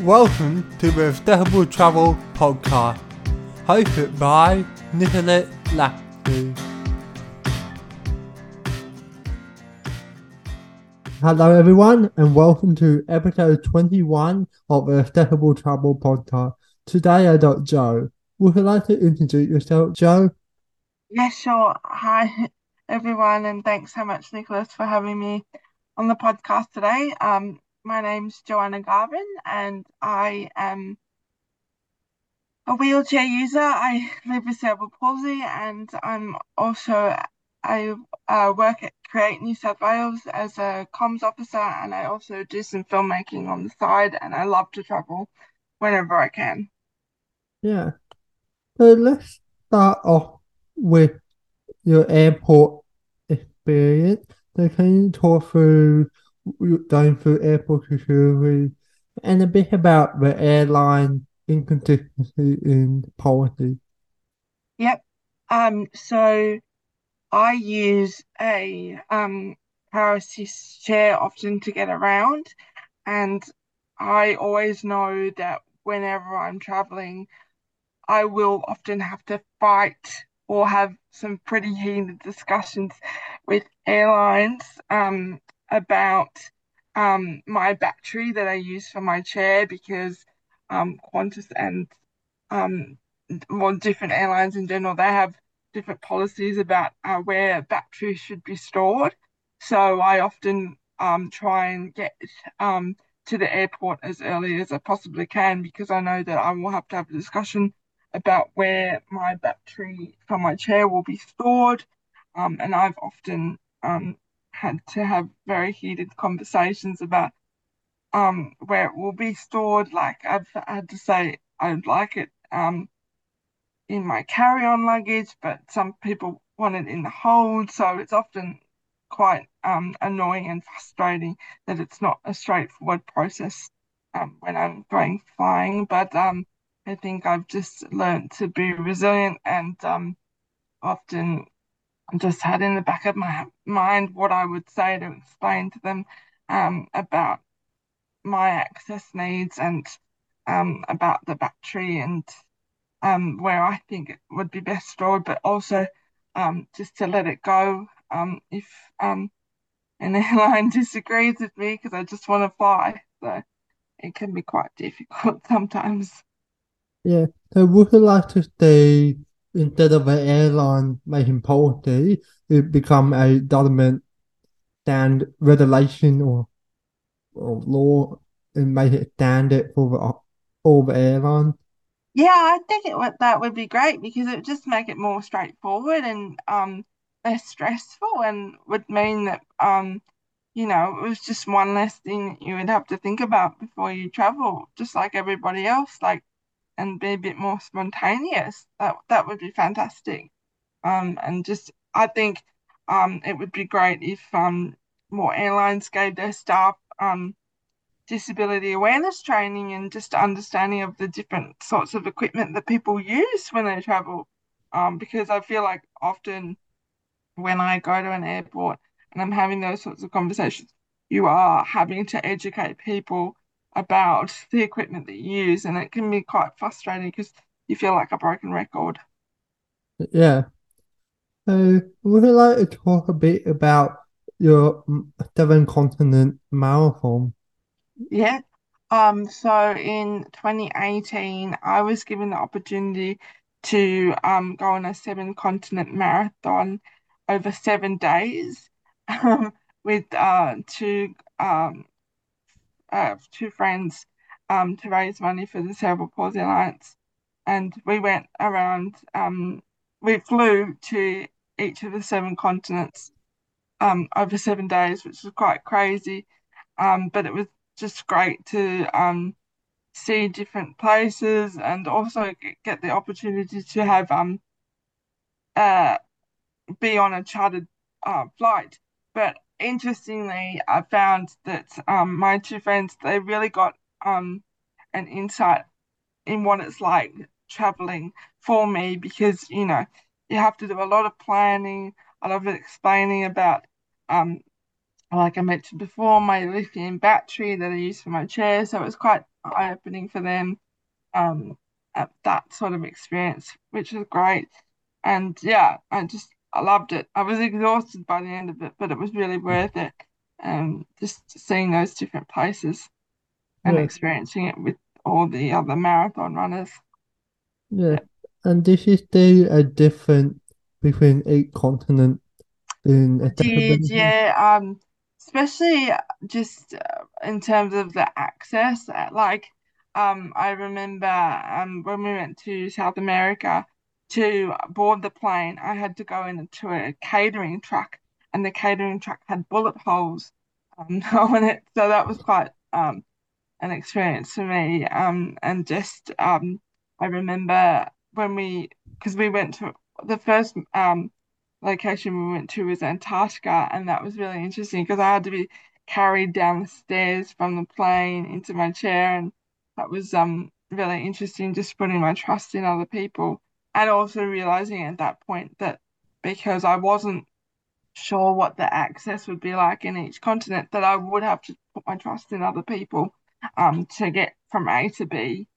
Welcome to the Accessible Travel Podcast, hosted by Nicolette Lapsley. Hello, everyone, and welcome to episode 21 of the Accessible Travel Podcast. Today, I got Jo. Would you like to introduce yourself, Jo? Yeah, sure. Hi, everyone, and thanks so much, Nicholas, for having me on the podcast today. Um, my name's Joanna Garvin, and I am a wheelchair user. I live with cerebral palsy, and I'm also I uh, work at Create New South Wales as a comms officer, and I also do some filmmaking on the side. And I love to travel whenever I can. Yeah. So let's start off with your airport experience. So can you talk through going through airport security and a bit about the airline inconsistency in policy? Yep. Um. So I use a um power assist chair often to get around, and I always know that whenever I'm traveling, I will often have to fight or have some pretty heated discussions with airlines um, about um, my battery that I use for my chair because um, Qantas and um, well, different airlines in general, they have different policies about uh, where batteries should be stored. So I often um, try and get um, to the airport as early as I possibly can because I know that I will have to have a discussion about where my battery for my chair will be stored. Um, and I've often um, had to have very heated conversations about um, where it will be stored. Like I've had to say I'd like it um, in my carry-on luggage, but some people want it in the hold. So it's often quite um, annoying and frustrating that it's not a straightforward process um, when I'm going flying. But um, I think I've just learned to be resilient and um, often just had in the back of my mind what I would say to explain to them um, about my access needs and um, about the battery and um, where I think it would be best stored, but also um, just to let it go um, if um, an airline disagrees with me because I just want to fly. So it can be quite difficult sometimes. Yeah. So would you like to stay instead of an airline making policy, it become a government stand regulation or or law and make it standard for the, all the airlines? Yeah, I think it that would be great because it would just make it more straightforward and um less stressful and would mean that um you know it was just one less thing that you would have to think about before you travel, just like everybody else, like and be a bit more spontaneous. That that would be fantastic. Um, and just I think um it would be great if um more airlines gave their staff um disability awareness training and just understanding of the different sorts of equipment that people use when they travel. Um, because I feel like often when I go to an airport and I'm having those sorts of conversations, you are having to educate people about the equipment that you use, and it can be quite frustrating because you feel like a broken record. Yeah. So, would you like to talk a bit about your seven continent marathon? Yeah. Um, so in 2018, I was given the opportunity to um, go on a seven continent marathon over seven days um, with uh, two um, uh, two friends um, to raise money for the Cerebral Palsy Alliance. And we went around, um, we flew to each of the seven continents um, over seven days, which was quite crazy. Um, but it was just great to um, see different places and also get the opportunity to have um uh be on a chartered uh, flight. But interestingly, I found that um, my two friends they really got um, an insight in what it's like traveling for me because you know you have to do a lot of planning, a lot of explaining about um, like I mentioned before, my lithium battery that I use for my chair. So it was quite eye-opening for them. Um, at that sort of experience, which was great. And yeah, I just I loved it. I was exhausted by the end of it, but it was really worth it. Um, just seeing those different places and Yeah. experiencing it with all the other marathon runners. Yeah. And this is there a difference between each continent in Did yeah, um, especially just uh, in terms of the access. uh, Like, um, I remember um when we went to South America to board the plane, I had to go into a catering truck, and the catering truck had bullet holes um on it, so that was quite um an experience for me. Um, and just um, I remember when we, because we went to the first um location we went to was Antarctica, and that was really interesting because I had to be carried down the stairs from the plane into my chair, and that was um really interesting. Just putting my trust in other people, and also realizing at that point that because I wasn't sure what the access would be like in each continent, that I would have to put my trust in other people um to get from A to B.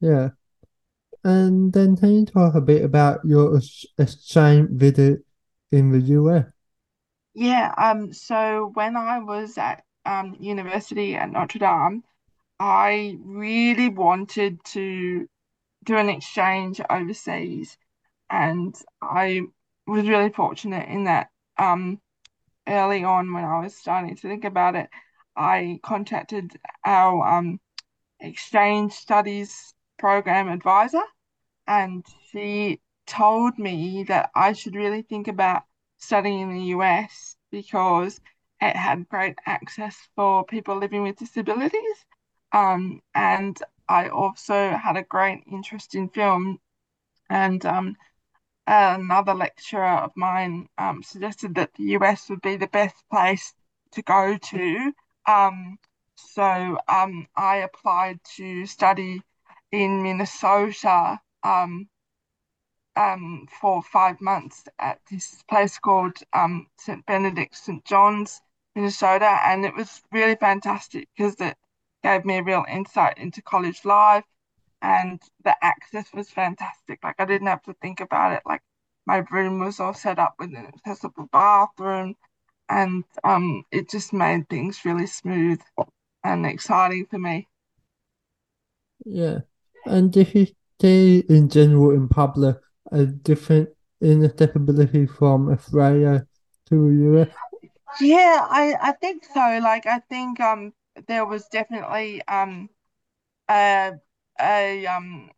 Yeah. And then can you talk a bit about your ex- exchange visit in the US? Yeah, um so when I was at um university at Notre Dame, I really wanted to do an exchange overseas and I was really fortunate in that um early on when I was starting to think about it, I contacted our um exchange studies program advisor, and she told me that I should really think about studying in the US because it had great access for people living with disabilities. Um, and I also had a great interest in film, and um, another lecturer of mine um, suggested that the US would be the best place to go to. Um, so um, I applied to study in Minnesota um, um, for five months at this place called St. Benedict St. John's, Minnesota, and it was really fantastic because it gave me a real insight into college life and the access was fantastic. Like I didn't have to think about it. Like my room was all set up with an accessible bathroom, and um, it just made things really smooth and exciting for me. Yeah. And this you stay in general in public a different in accessibility from Australia to US? Yeah, I I think so. Like I think um there was definitely um a a um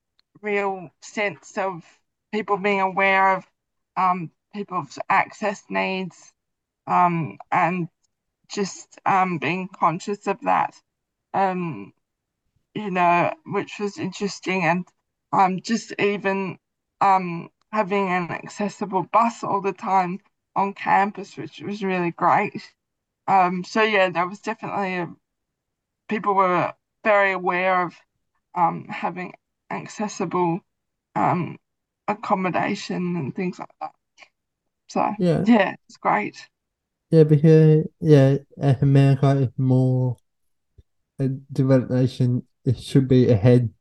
real sense of people being aware of um people's access needs um and just um being conscious of that um you know which was interesting. And um just even um having an accessible bus all the time on campus which was really great. Um so yeah there was definitely a, people were very aware of um having accessible um accommodation and things like that so Yeah. yeah it's great Yeah, because yeah, uh, America is more a developed nation. It should be ahead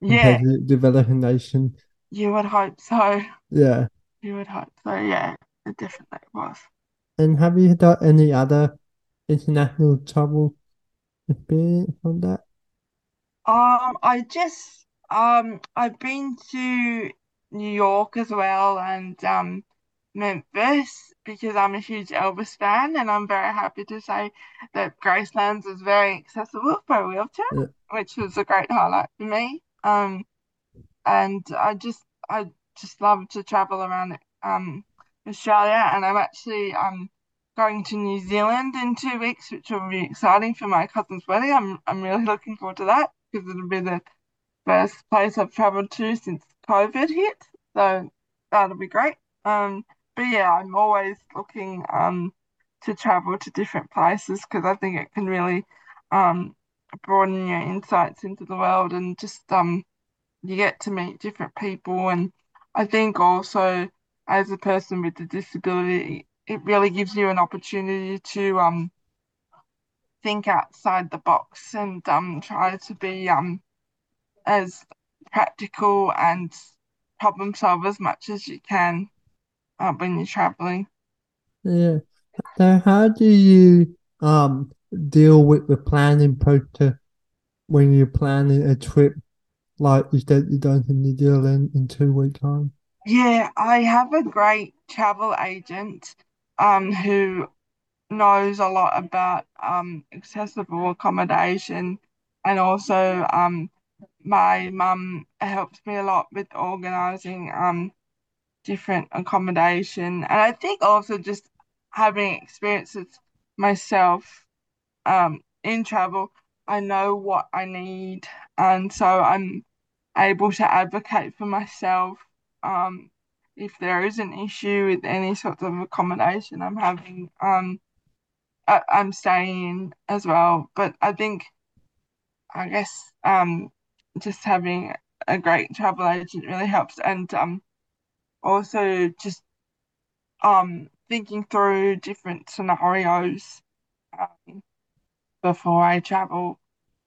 yeah developing nation. you would hope so Yeah. you would hope so yeah it definitely was And have you got any other international travel experience on that? Um, I just um I've been to New York as well and um Memphis because I'm a huge Elvis fan and I'm very happy to say that Gracelands is very accessible for a wheelchair, Yeah. which was a great highlight for me. Um and I just I just love to travel around um Australia and I'm actually um going to New Zealand in two weeks, which will be exciting for my cousin's wedding. I'm I'm really looking forward to that because it'll be the first place I've traveled to since COVID hit. So that'll be great. Um but yeah, I'm always looking um to travel to different places because I think it can really um broaden your insights into the world and just um you get to meet different people and I think also as a person with a disability it really gives you an opportunity to um think outside the box and um try to be um as practical and problem solve as much as you can uh, when you're traveling. Yeah. So how do you um deal with the planning process when you're planning a trip like you said you're going to New Zealand in two weeks time? Yeah, I have a great travel agent um who knows a lot about um accessible accommodation. And also um my mum helps me a lot with organizing um different accommodation. And I think also just having experiences myself um in travel I know what I need. And so I'm able to advocate for myself um if there is an issue with any sort of accommodation I'm having um I, I'm staying in as well. But I think I guess um just having a great travel agent really helps. And um also just um thinking through different scenarios um, before I travel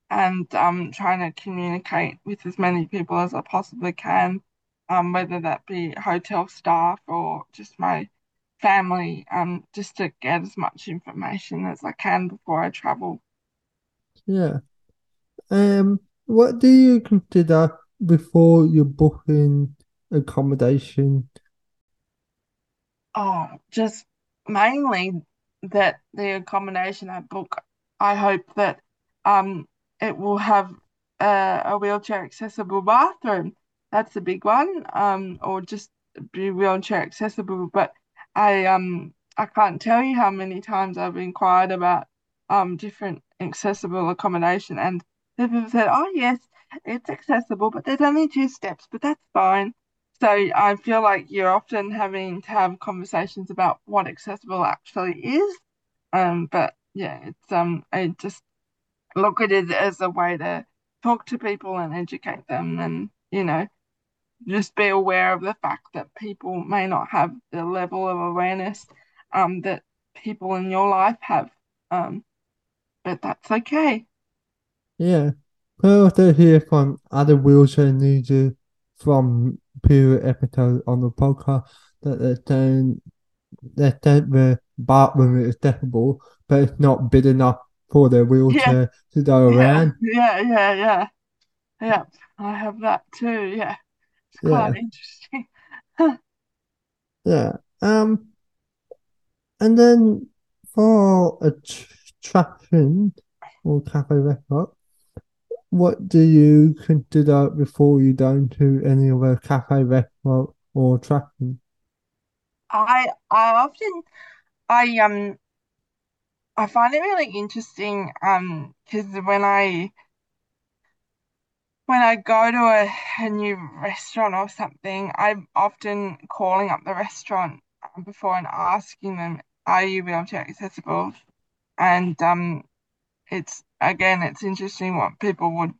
and um trying to communicate with as many people as I possibly can um whether that be hotel staff or just my family um just to get as much information as I can before I travel. Yeah. Um, what do you consider before you're booking accommodation? Oh, just mainly that the accommodation I book, I hope that um it will have a, a wheelchair accessible bathroom. That's a big one. Um, or just be wheelchair accessible. But I um I can't tell you how many times I've inquired about um different accessible accommodation and people said, Oh yes, it's accessible, but there's only two steps, but that's fine. So I feel like you're often having to have conversations about what accessible actually is. Um, but yeah, it's um I just look at it as a way to talk to people and educate them and, you know, just be aware of the fact that people may not have the level of awareness um that people in your life have. Um, but that's okay. Yeah. We also hear from other wheelchair users from previous episodes on the podcast that they're saying they think the bathroom is accessible, but it's not big enough for their Yeah, wheelchair to go yeah, around. yeah, yeah, yeah. Yeah, I have that too. Yeah, it's quite Yeah. interesting. Yeah. Um, and then for attraction or cafe restaurant, what do you consider before you go to any other cafe restaurant or attraction? I I often I um I find it really interesting um because when I when I go to a, a new restaurant or something, I'm often calling up the restaurant before and asking them, "Are you wheelchair accessible?" And um, it's again, it's interesting what people would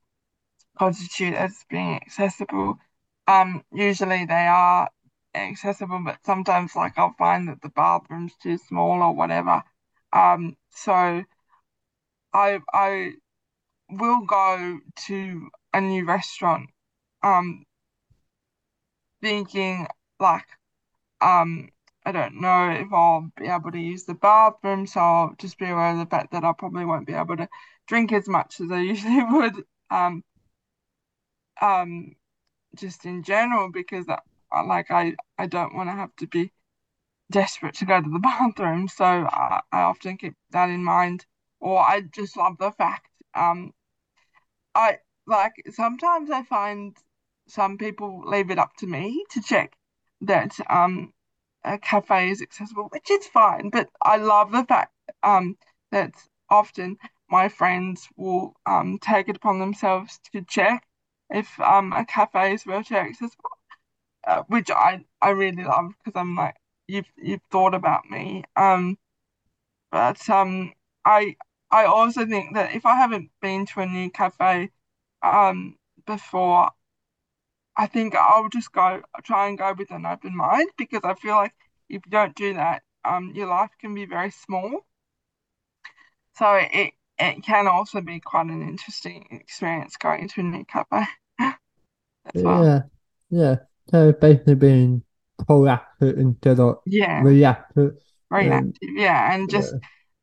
constitute as being accessible. Um, usually they are accessible, but sometimes like I'll find that the bathroom's too small or whatever. Um, so I I will go to a new restaurant, um, thinking like um I don't know if I'll be able to use the bathroom, so I'll just be aware of the fact that I probably won't be able to drink as much as I usually would. Um, um, just in general because I, like I I don't want to have to be desperate to go to the bathroom, so I, I often keep that in mind. Or I just love the fact um I like sometimes I find some people leave it up to me to check that um a cafe is accessible, which is fine, but I love the fact um that often my friends will um take it upon themselves to check if um a cafe is wheelchair accessible, uh, which I I really love because I'm like you've you've thought about me. Um, but um I I also think that if I haven't been to a new cafe um before, I think I'll just go try and go with an open mind because I feel like if you don't do that, um, your life can be very small. So it it can also be quite an interesting experience going to a new cafe well. Yeah, yeah. So basically being proactive instead of Yeah, reactive. very Um. Yeah, and yeah, just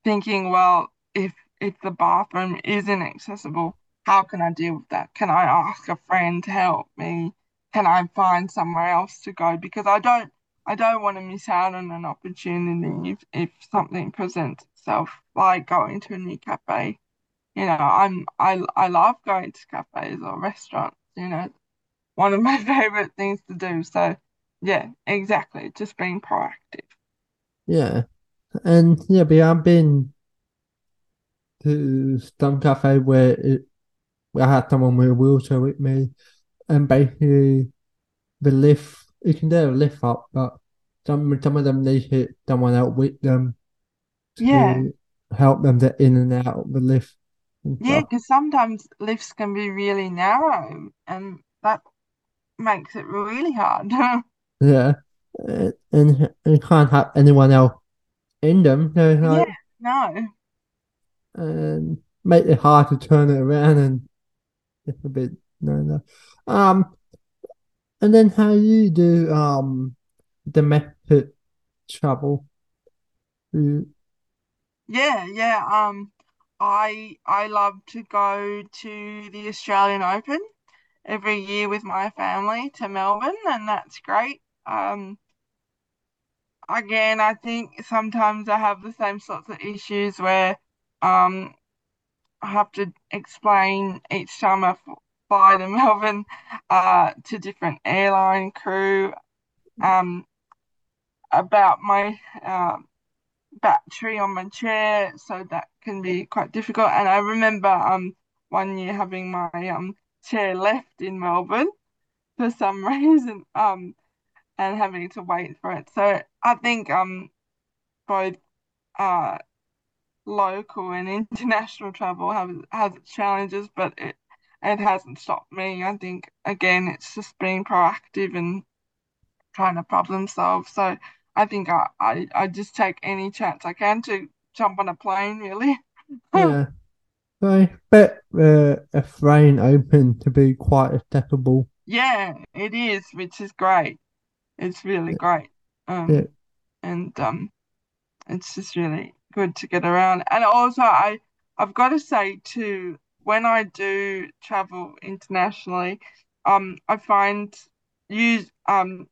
thinking, well, if if the bathroom isn't accessible, how can I deal with that? Can I ask a friend to help me? Can I find somewhere else to go? Because I don't I don't want to miss out on an opportunity if, if something presents itself, like going to a new cafe. You know, I'm I I love going to cafes or restaurants, you know, one of my favorite things to do. So yeah, exactly. Just being proactive. yeah. And yeah, been to some cafe where it I had someone with a wheelchair with me, and basically the lift you can do a lift up, but some some of them need it someone else with them Yeah. to help them get in and out of the lift Yeah, because sometimes lifts can be really narrow and that makes it really hard. Yeah, and, and you can't have anyone else in them, so Yeah, like no. And make it hard to turn it around and it's a bit no no. Um, and then how you do um domestic travel? You- Yeah, yeah. Um, I I love to go to the Australian Open every year with my family to Melbourne, and that's great. Um, again, I think sometimes I have the same sorts of issues where um have to explain each time I fly to Melbourne uh to different airline crew um about my uh, battery on my chair, so that can be quite difficult. And I remember um one year having my um chair left in Melbourne for some reason um and having to wait for it. So I think um both uh local and international travel have has its challenges, but it it hasn't stopped me. I think again it's just being proactive and trying to problem solve. So I think I, I, I just take any chance I can to jump on a plane, really. yeah, I expect the Australian Open to be quite accessible. Yeah, it is, which is great. It's really great. Yeah, Um, and um, it's just really good to get around. And also, I I've got to say too, when I do travel internationally, um, I find use um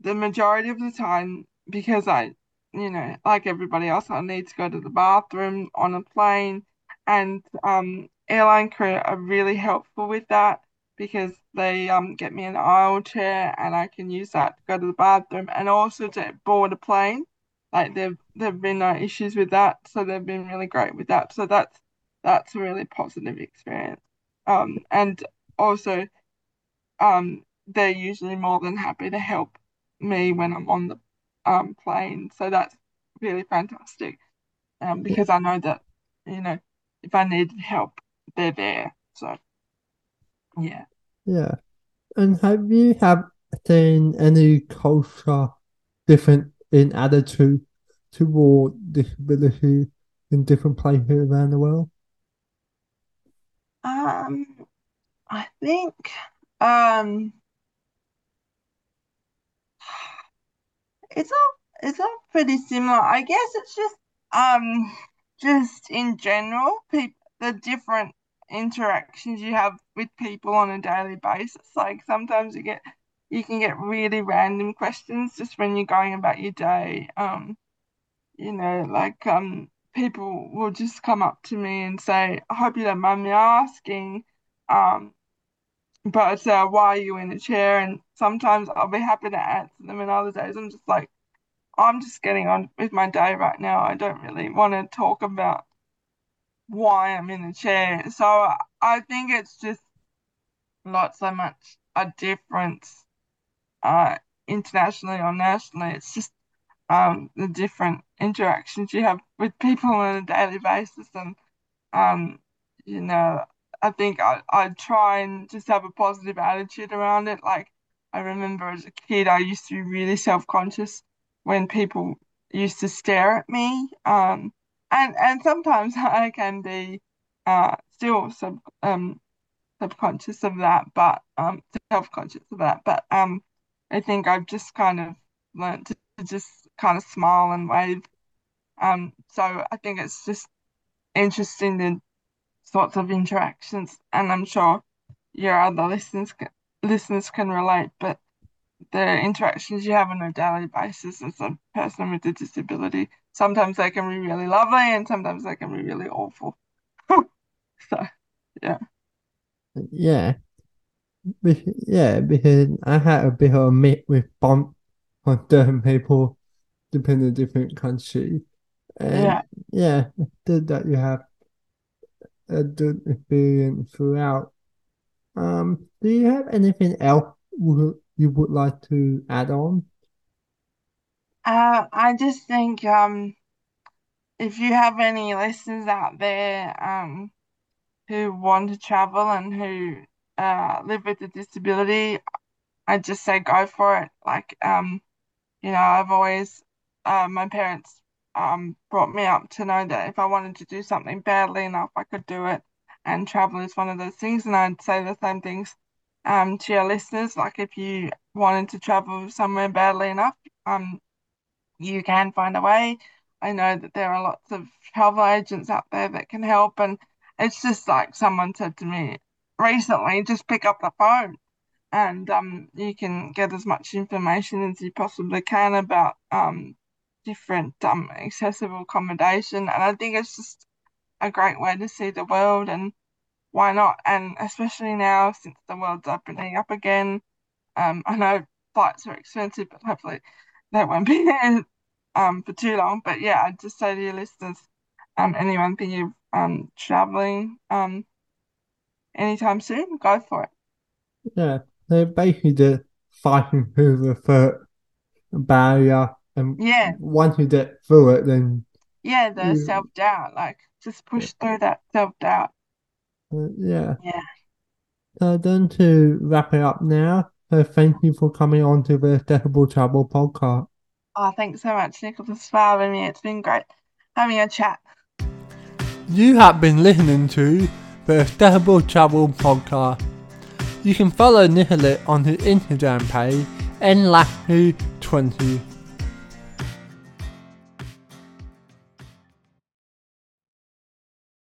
the majority of the time because I, you know, like everybody else, I need to go to the bathroom on a plane, and um, airline crew are really helpful with that because they um get me an aisle chair and I can use that to go to the bathroom and also to board a plane. Like there there've been no issues with that, so they've been really great with that. So that's that's a really positive experience. Um, and also um, they're usually more than happy to help me when I'm on the um plane. So that's really fantastic. Um, because I know that, you know, if I need help, they're there. So yeah. yeah. And have you have seen any culture different in attitude toward disability in different places around the world? Um, I think um it's all it's all pretty similar. I guess it's just um just in general, people the different interactions you have with people on a daily basis. Like sometimes you get you can get really random questions just when you're going about your day. Um, you know, like um people will just come up to me and say, I hope you don't mind me asking, um, but uh, why are you in a chair? And sometimes I'll be happy to answer them, and other days I'm just like I'm just getting on with my day right now. I don't really want to talk about why I'm in the chair. So I think it's just not so much a difference uh internationally or nationally. It's just um the different interactions you have with people on a daily basis and um you know I think I I try and just have a positive attitude around it. Like I remember as a kid I used to be really self-conscious when people used to stare at me. Um and and sometimes I can be uh still sub um subconscious of that, but um self-conscious of that. But um I think I've just kind of learned to, to just kind of smile and wave. Um so I think it's just interesting the sorts of interactions and I'm sure your other listeners listeners can relate, but the interactions you have on a daily basis as a person with a disability. Sometimes they can be really lovely and sometimes they can be really awful. so, yeah. Yeah. Yeah, because I had a bit of a meet with bump on different people depending on different country. And Yeah. yeah, it's good that you have a good experience throughout. Um, do you have anything else you would like to add on? Uh, I just think um, if you have any listeners out there um, who want to travel and who uh, live with a disability, I just say go for it. Like, um, you know, I've always, uh, my parents um, brought me up to know that if I wanted to do something badly enough, I could do it. And travel is one of those things. And I'd say the same things um, to your listeners. Like, if you wanted to travel somewhere badly enough, um, you can find a way. I know that there are lots of travel agents out there that can help. And it's just like someone said to me recently, just pick up the phone and um, you can get as much information as you possibly can about um, different um, accessible accommodation. And I think it's just a great way to see the world and why not? And especially now since the world's opening up again, um, I know flights are expensive, but hopefully they won't be um, for too long. But yeah, I'd just say to your listeners, um, anyone thinking of um, traveling um, anytime soon, go for it. Yeah, they're basically just fighting through the third barrier, and Yeah, once you get through it, then yeah, the Yeah. self-doubt, like just push through that self-doubt. uh, yeah. Yeah. So then to wrap it up now, so thank you for coming on to the Accessible Travel podcast. Oh, thanks so much, Nicholas, for having me. It's been great having a chat. You have been listening to the Accessible Travel Podcast. You can follow Nicolette on his Instagram page, nlahu20.